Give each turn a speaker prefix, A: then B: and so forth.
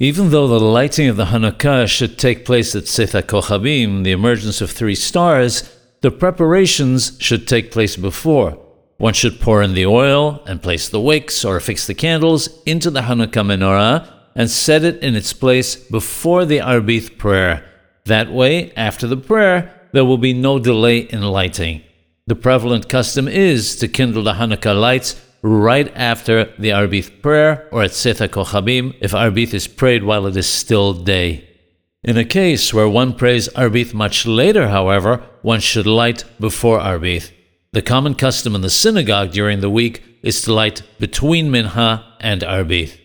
A: Even though the lighting of the Hanukkah should take place at Tzeit HaKochabim, the emergence of three stars, the preparations should take place before. One should pour in the oil and place the wicks or fix the candles into the Hanukkah menorah and set it in its place before the Arbith prayer. That way, after the prayer, there will be no delay in lighting. The prevalent custom is to kindle the Hanukkah lights right after the Arbith prayer or at Tzeit HaKochabim if Arbith is prayed while it is still day. In a case where one prays Arbith much later, however, one should light before Arbith. The common custom in the synagogue during the week is to light between Minha and Arbith.